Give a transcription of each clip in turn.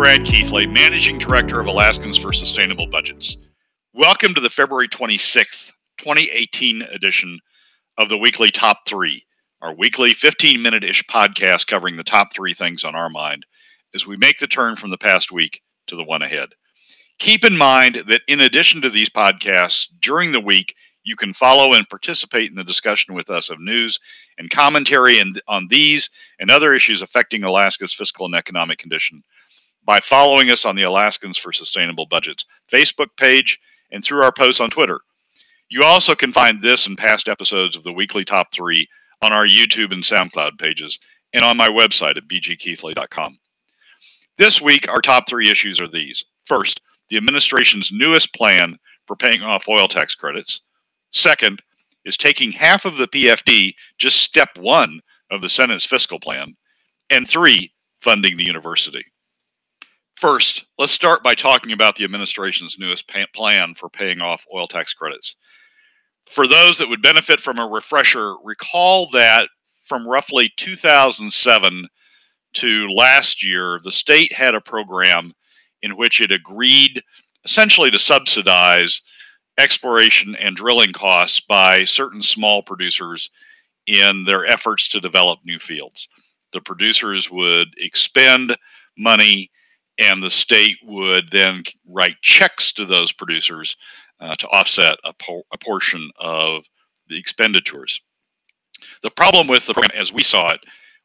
Brad Keithley, Managing Director of Alaskans for Sustainable Budgets. Welcome to the February 26th, 2018 edition of the weekly Top 3, our weekly 15 minute ish podcast covering the top three things on our mind as we make the turn from the past week to the one ahead. Keep in mind that in addition to these podcasts, during the week, you can follow and participate in the discussion with us of news and commentary and on these and other issues affecting Alaska's fiscal and economic condition by following us on the Alaskans for Sustainable Budgets Facebook page and through our posts on Twitter. You also can find this and past episodes of the weekly top three on our YouTube and SoundCloud pages and on my website at bgkeithley.com. This week, our top three issues are these. First, the administration's newest plan for paying off oil tax credits. Second, is taking half of the PFD, just step one of the Senate's fiscal plan. And three, funding the university. First, let's start by talking about the administration's newest plan for paying off oil tax credits. For those that would benefit from a refresher, recall that from roughly 2007 to last year, the state had a program in which it agreed essentially to subsidize exploration and drilling costs by certain small producers in their efforts to develop new fields. The producers would expend money and the state would then write checks to those producers uh, to offset a, po- a, portion of the expenditures. The problem with the program, as we saw it,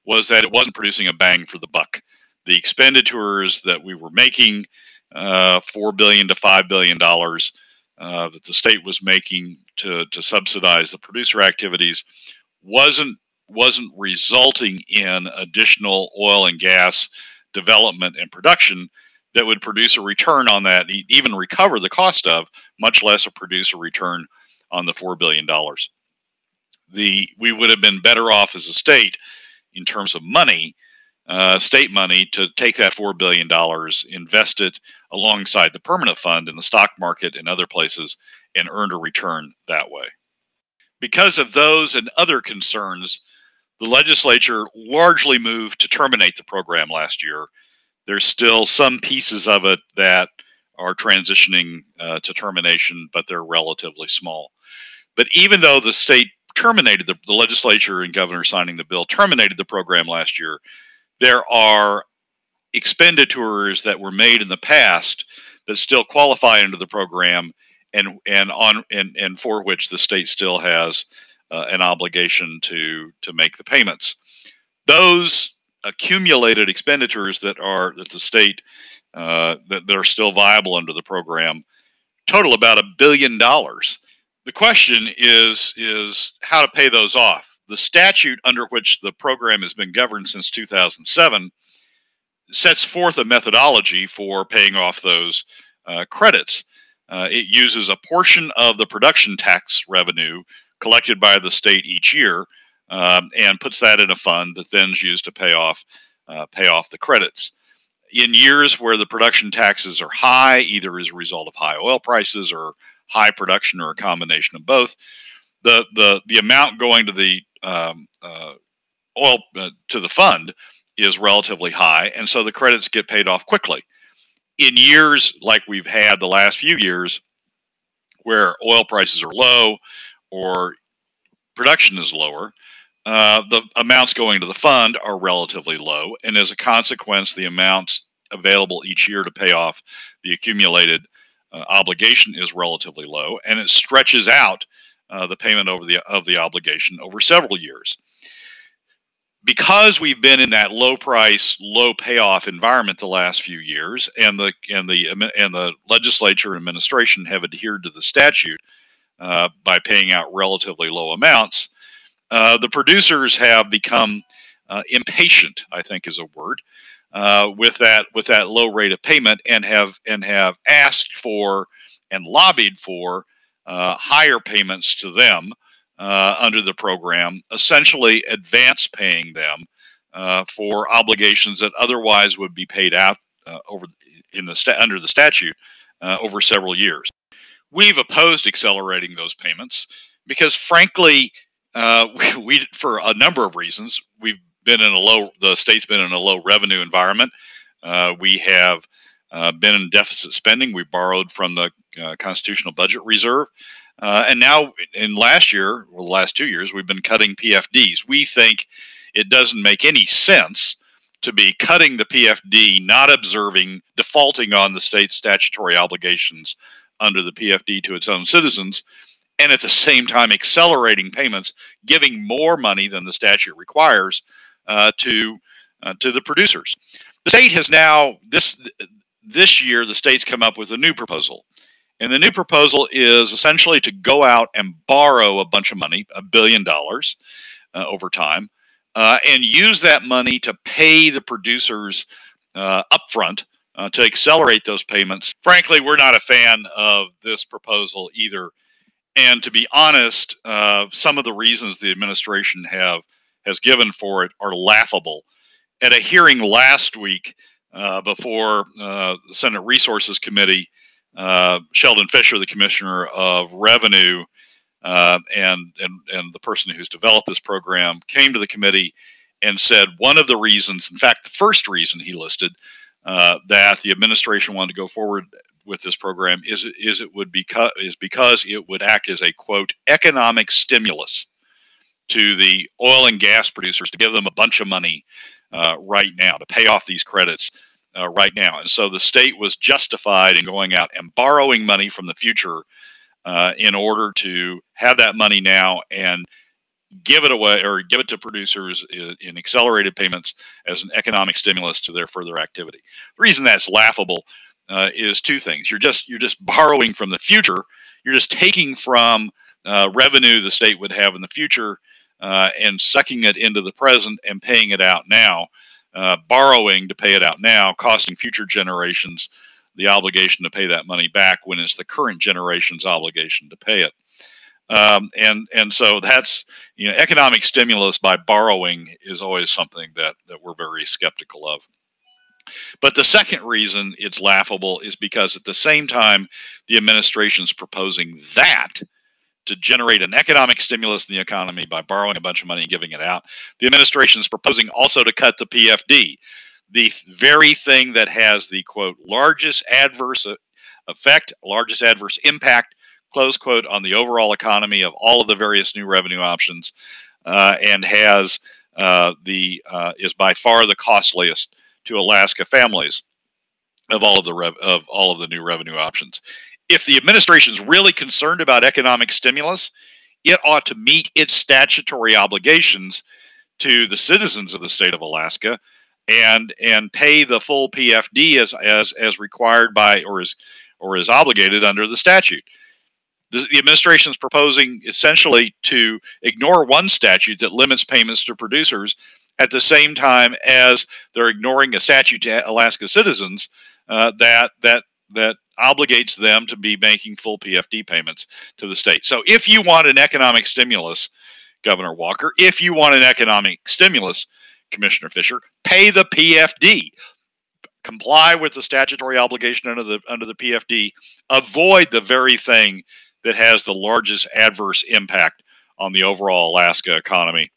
was that it wasn't producing a bang for the buck. The expenditures that we were making, uh, four billion to five billion dollars, uh, that the state was making to to subsidize the producer activities, wasn't wasn't resulting in additional oil and gas development and production that would produce a return on that, even recover the cost of, much less a produce a return on the $4 billion. The, we would have been better off as a state in terms of money, uh, state money, to take that $4 billion, invest it alongside the permanent fund in the stock market and other places, and earn a return that way. Because of those and other concerns, the legislature largely moved to terminate the program last year. There's still some pieces of it that are transitioning uh, to termination, but they're relatively small. But even though the state terminated the, the legislature and governor signing the bill terminated the program last year, there are expenditures that were made in the past that still qualify under the program and and on and, and for which the state still has uh, an obligation to to make the payments. Those accumulated expenditures that are that the state uh, that, that are still viable under the program total about a billion dollars. The question is is how to pay those off. The statute under which the program has been governed since 2007 sets forth a methodology for paying off those uh, credits. Uh, it uses a portion of the production tax revenue collected by the state each year um, and puts that in a fund that then is used to pay off uh, pay off the credits. In years where the production taxes are high, either as a result of high oil prices or high production or a combination of both, the the the amount going to the um, uh, oil uh, to the fund is relatively high, and so the credits get paid off quickly. In years like we've had the last few years, where oil prices are low, or production is lower, uh, the amounts going to the fund are relatively low. And as a consequence, the amounts available each year to pay off the accumulated uh, obligation is relatively low, and it stretches out uh, the payment over the of the obligation over several years. Because we've been in that low price, low payoff environment the last few years, and the and the and the legislature and administration have adhered to the statute, uh, by paying out relatively low amounts, uh, the producers have become uh, impatient. I think is a word uh, with that with that low rate of payment, and have and have asked for and lobbied for uh, higher payments to them under the program, essentially advance paying them for obligations that otherwise would be paid out over in the sta- under the statute over several years. We've opposed accelerating those payments because, frankly, uh, we, we, for a number of reasons, we've been in a low. The state's been in a low revenue environment. Uh, we have uh, been in deficit spending. We borrowed from the uh, Constitutional Budget Reserve. Uh, and now, in last year, or the last two years, we've been cutting PFDs. We think it doesn't make any sense to be cutting the PFD, not observing, defaulting on the state's statutory obligations under the PFD to its own citizens, and at the same time accelerating payments, giving more money than the statute requires uh, to uh, to the producers. The state has now this this year the state's come up with a new proposal. And the new proposal is essentially to go out and borrow a bunch of money, a billion dollars uh, over time, uh, and use that money to pay the producers uh, upfront uh, to accelerate those payments. Frankly, we're not a fan of this proposal either. And to be honest, uh, some of the reasons the administration have has given for it are laughable. At a hearing last week, uh, before uh, the Senate Resources Committee. Uh, Sheldon Fisher, the Commissioner of Revenue, uh, and, and, and the person who's developed this program, came to the committee and said one of the reasons, in fact, the first reason he listed uh, that the administration wanted to go forward with this program is is it would because is because it would act as a quote economic stimulus to the oil and gas producers to give them a bunch of money uh, right now to pay off these credits uh, right now. And so the state was justified in going out and borrowing money from the future uh, in order to have that money now and give it away or give it to producers in, accelerated payments as an economic stimulus to their further activity. The reason that's laughable uh, is two things. You're just you're just borrowing from the future. You're just taking from uh, revenue the state would have in the future uh, and sucking it into the present and paying it out now, uh, borrowing to pay it out now, costing future generations the obligation to pay that money back when it's the current generation's obligation to pay it. Um, and and so that's you know economic stimulus by borrowing is always something that that we're very skeptical of. But the second reason it's laughable is because at the same time the administration's proposing that to generate an economic stimulus in the economy by borrowing a bunch of money and giving it out. The administration is proposing also to cut the PFD, the very thing that has the quote largest adverse effect, largest adverse impact, close quote, on the overall economy of all of the various new revenue options, uh, and has uh, the uh, is by far the costliest to Alaska families of all of the rev- of all of the new revenue options if the administration is really concerned about economic stimulus, it ought to meet its statutory obligations to the citizens of the state of Alaska and and pay the full PFD as as as required by or is or is obligated under the statute. The, the administration is proposing essentially to ignore one statute that limits payments to producers at the same time as they're ignoring a statute to Alaska citizens uh, that that that obligates them to be making full PFD payments to the state. So if you want an economic stimulus, Governor Walker, if you want an economic stimulus, Commissioner Fisher, pay the PFD. Comply with the statutory obligation under the under the PFD. Avoid the very thing that has the largest adverse impact on the overall Alaska economy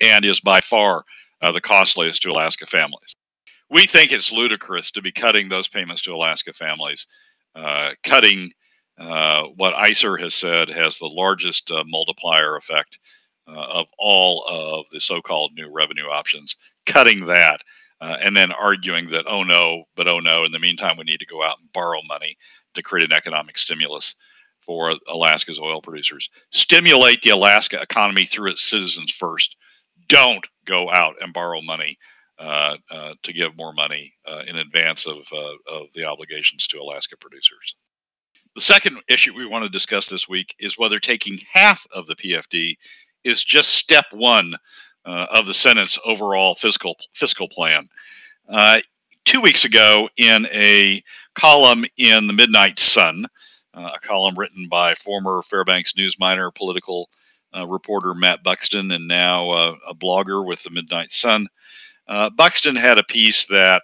and is by far uh, the costliest to Alaska families we think it's ludicrous to be cutting those payments to Alaska families, uh, cutting uh, what ISER has said has the largest uh, multiplier effect uh, of all of the so-called new revenue options. Cutting that uh, and then arguing that oh no, but oh no. In the meantime, we need to go out and borrow money to create an economic stimulus for Alaska's oil producers. Stimulate the Alaska economy through its citizens first. Don't go out and borrow money uh, uh, to give more money uh, in advance of, of the obligations to Alaska producers. The second issue we want to discuss this week is whether taking half of the PFD is just step one uh, of the Senate's overall fiscal fiscal plan. Uh, two weeks ago, in a column in the Midnight Sun, uh, a column written by former Fairbanks news miner, political reporter Matt Buxton, and now a blogger with the Midnight Sun, uh, Buxton had a piece that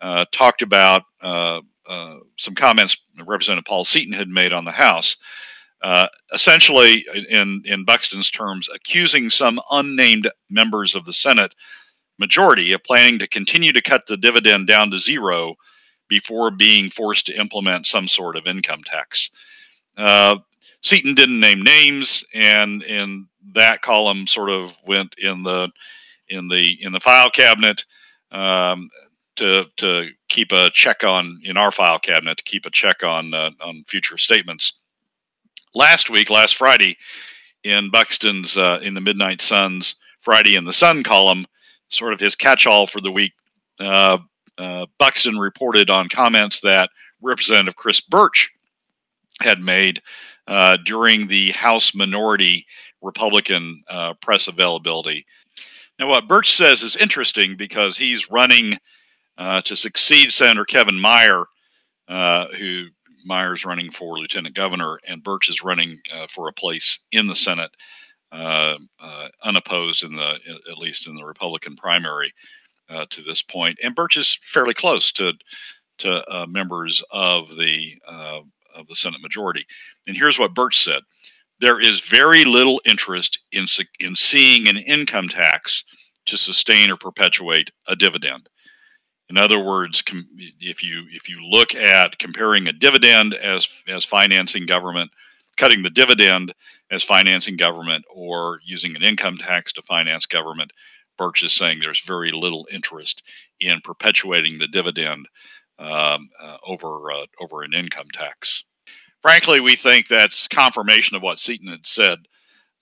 uh, talked about uh, uh, some comments Representative Paul Seaton had made on the House, uh, essentially, in, in Buxton's terms, accusing some unnamed members of the Senate majority of planning to continue to cut the dividend down to zero before being forced to implement some sort of income tax. Uh, Seaton didn't name names, and in that column sort of went in the in the in the file cabinet um, to to keep a check on in our file cabinet to keep a check on uh, on future statements. Last week, last Friday, in Buxton's uh, in the Midnight Suns Friday in the Sun column, sort of his catch-all for the week. Uh, uh, Buxton reported on comments that Representative Chris Birch had made uh, during the House minority Republican uh, press availability. Now, what Birch says is interesting because he's running uh, to succeed Senator Kevin Meyer, uh, who Meyer's running for lieutenant governor, and Birch is running for a place in the Senate, unopposed in the at least in the Republican primary uh, to this point. And Birch is fairly close to to members of the of the Senate majority. And here's what Birch said: There is very little interest in in seeing an income tax to sustain or perpetuate a dividend. In other words, if you if you look at comparing a dividend as as financing government, cutting the dividend as financing government, or using an income tax to finance government, Birch is saying there's very little interest in perpetuating the dividend um, uh, over uh, over an income tax. Frankly, we think that's confirmation of what Seaton had said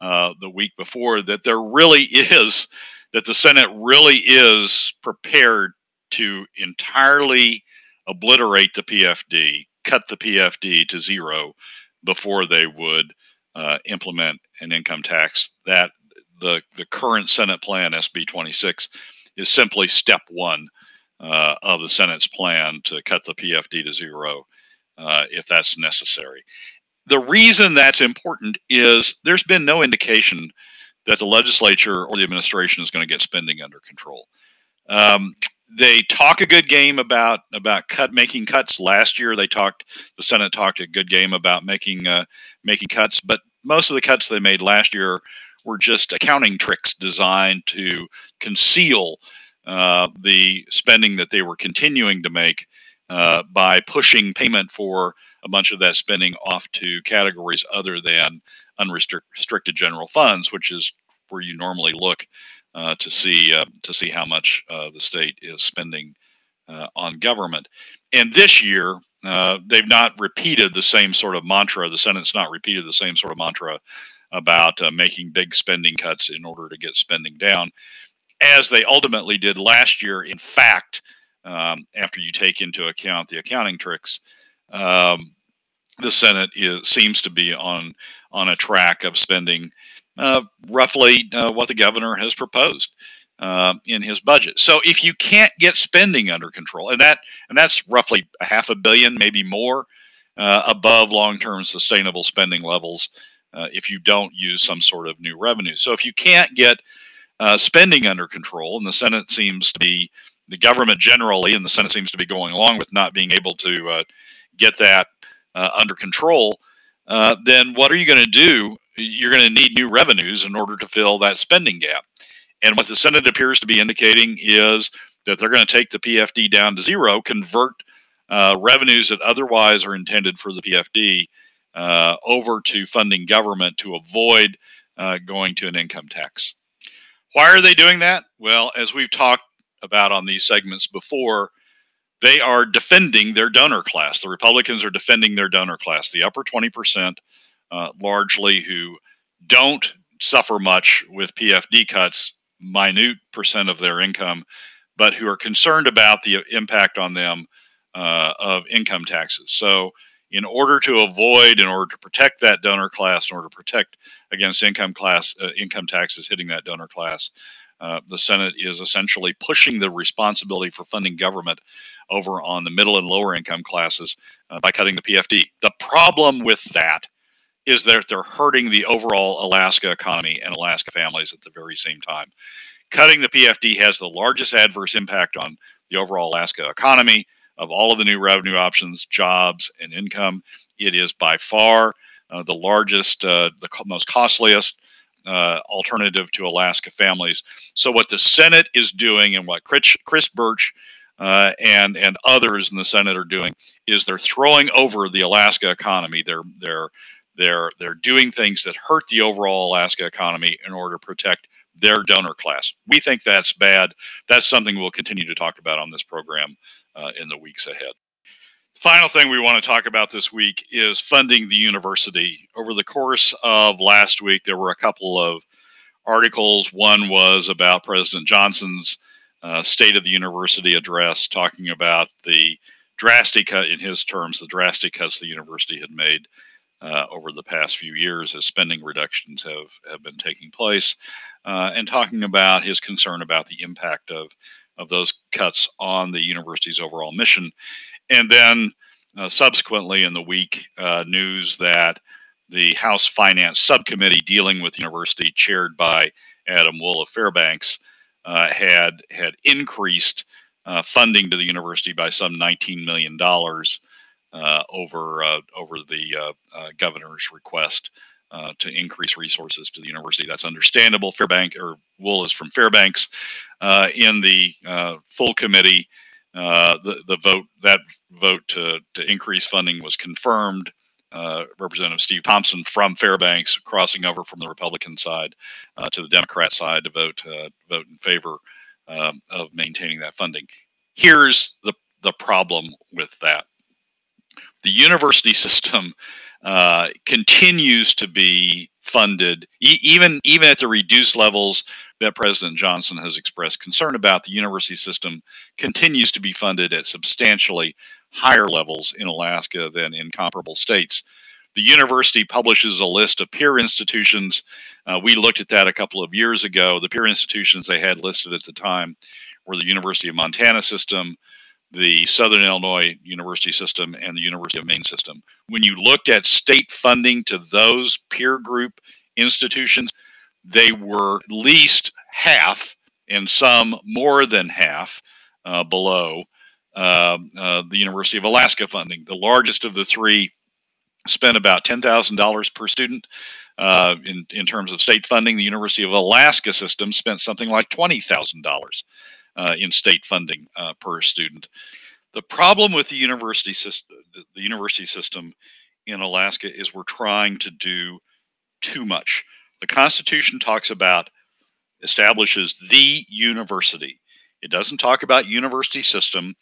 uh, the week before that there really is that the Senate really is prepared to entirely obliterate the PFD, cut the PFD to zero before they would uh, implement an income tax. That the the current Senate plan, SB 26, is simply step one uh, of the Senate's plan to cut the PFD to zero uh, if that's necessary. The reason that's important is there's been no indication that the legislature or the administration is going to get spending under control. Um, they talk a good game about about cut making cuts. Last year, they talked the Senate talked a good game about making uh, making cuts, but most of the cuts they made last year were just accounting tricks designed to conceal uh, the spending that they were continuing to make uh, by pushing payment for a bunch of that spending off to categories other than unrestricted general funds, which is where you normally look uh, to see uh, to see how much uh, the state is spending uh, on government. And this year, they've not repeated the same sort of mantra. The Senate's not repeated the same sort of mantra about uh, making big spending cuts in order to get spending down, as they ultimately did last year. In fact, um, after you take into account the accounting tricks, um, the Senate is, seems to be on on a track of spending uh, roughly uh, what the governor has proposed uh, in his budget. So if you can't get spending under control, and that and that's roughly a half a billion, maybe more, uh, above long-term sustainable spending levels, uh, if you don't use some sort of new revenue. So if you can't get uh, spending under control, and the Senate seems to be the government generally, and the Senate seems to be going along with not being able to get that under control. then what are you going to do you're going to need new revenues in order to fill that spending gap. And what the Senate appears to be indicating is that they're going to take the PFD down to zero, convert uh, revenues that otherwise are intended for the PFD uh, over to funding government to avoid uh, going to an income tax. Why are they doing that? Well, as we've talked about on these segments before, they are defending their donor class. The Republicans are defending their donor class, the upper 20% uh, largely who don't suffer much with PFD cuts, minute percent of their income, but who are concerned about the impact on them uh, of income taxes. So, in order to avoid, in order to protect that donor class, in order to protect against income class uh, income taxes hitting that donor class, uh, the Senate is essentially pushing the responsibility for funding government over on the middle and lower income classes uh, by cutting the PFD. The problem with that is that they're hurting the overall Alaska economy and Alaska families at the very same time. Cutting the PFD has the largest adverse impact on the overall Alaska economy of all of the new revenue options, jobs, and income. It is by far uh, the largest, uh, the most costliest uh, alternative to Alaska families. So, what the Senate is doing and what Chris, Chris Birch uh, and and others in the Senate are doing is they're throwing over the Alaska economy. They're they're they're they're doing things that hurt the overall Alaska economy in order to protect their donor class. We think that's bad. That's something we'll continue to talk about on this program uh, in the weeks ahead. The final thing we want to talk about this week is funding the university. Over the course of last week, there were a couple of articles. One was about President Johnsen's uh, State of the University address, talking about the drastic cut, in his terms, the drastic cuts the university had made uh, over the past few years as spending reductions have, have been taking place, uh, and talking about his concern about the impact of, of those cuts on the university's overall mission. And then uh, subsequently in the week, uh, news that the House Finance Subcommittee dealing with the university, chaired by Adam Wool of Fairbanks, uh, had had increased uh, funding to the university by some 19 million dollars uh, over uh, over the governor's request to increase resources to the university. That's understandable. Fairbank or Wool is from Fairbanks. in the full committee, the the vote that vote to to increase funding was confirmed. Uh, Representative Steve Thompson from Fairbanks crossing over from the Republican side uh, to the Democrat side to vote uh, vote in favor um, of maintaining that funding. Here's the the problem with that: the university system uh, continues to be funded, e- even even at the reduced levels that President Johnsen has expressed concern about. The university system continues to be funded at substantially higher levels in Alaska than in comparable states. The university publishes a list of peer institutions. Uh, we looked at that a couple of years ago. The peer institutions they had listed at the time were the University of Montana system, the Southern Illinois University system, and the University of Maine system. When you looked at state funding to those peer group institutions, they were at least half, and some more than half uh, below uh, uh, the University of Alaska funding. The largest of the three spent about $10,000 per student. Uh, in, in terms of state funding, the University of Alaska system spent something like $20,000 uh, in state funding uh, per student. The problem with the university system, the university system in Alaska is we're trying to do too much. The Constitution talks about establishes the university. It doesn't talk about university system.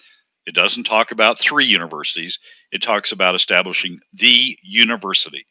It doesn't talk about three universities. It talks about establishing the university.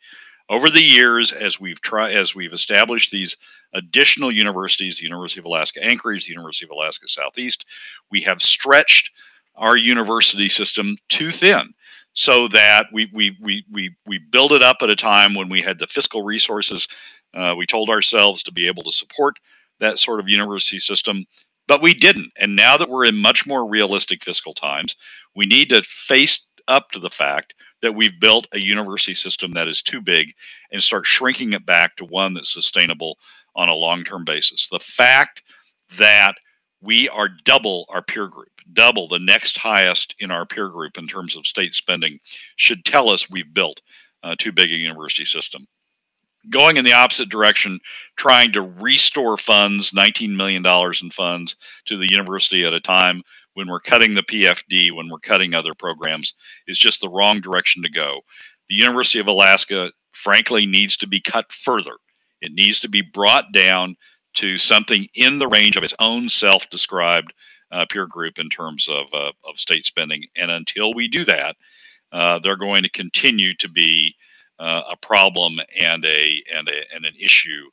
Over the years, as we've tried, as we've established these additional universities, the University of Alaska Anchorage, the University of Alaska Southeast, we have stretched our university system too thin so that we we we we we build it up at a time when we had the fiscal resources. Uh, we told ourselves to be able to support that sort of university system. But we didn't. And now that we're in much more realistic fiscal times, we need to face up to the fact that we've built a university system that is too big and start shrinking it back to one that's sustainable on a long term basis. The fact that we are double our peer group, double the next highest in our peer group in terms of state spending, should tell us we've built uh, too big a university system going in the opposite direction, trying to restore funds, $19 million in funds to the university at a time when we're cutting the PFD, when we're cutting other programs, is just the wrong direction to go. The University of Alaska, frankly, needs to be cut further. It needs to be brought down to something in the range of its own self described uh, peer group in terms of, uh, of state spending. And until we do that, uh, they're going to continue to be uh, a problem and a and a and an issue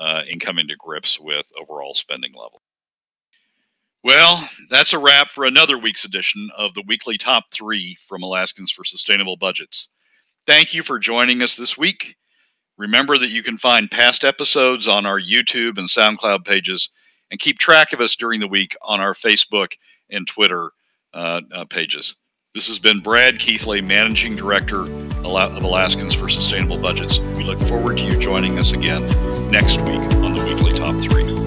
uh, in coming to grips with overall spending level. Well, that's a wrap for another week's edition of the weekly top three from Alaskans for Sustainable Budgets. Thank you for joining us this week. Remember that you can find past episodes on our YouTube and SoundCloud pages and keep track of us during the week on our Facebook and Twitter uh, uh, pages. This has been Brad Keithley, Managing Director of Alaskans for Sustainable Budgets. We look forward to you joining us again next week on the Weekly Top 3.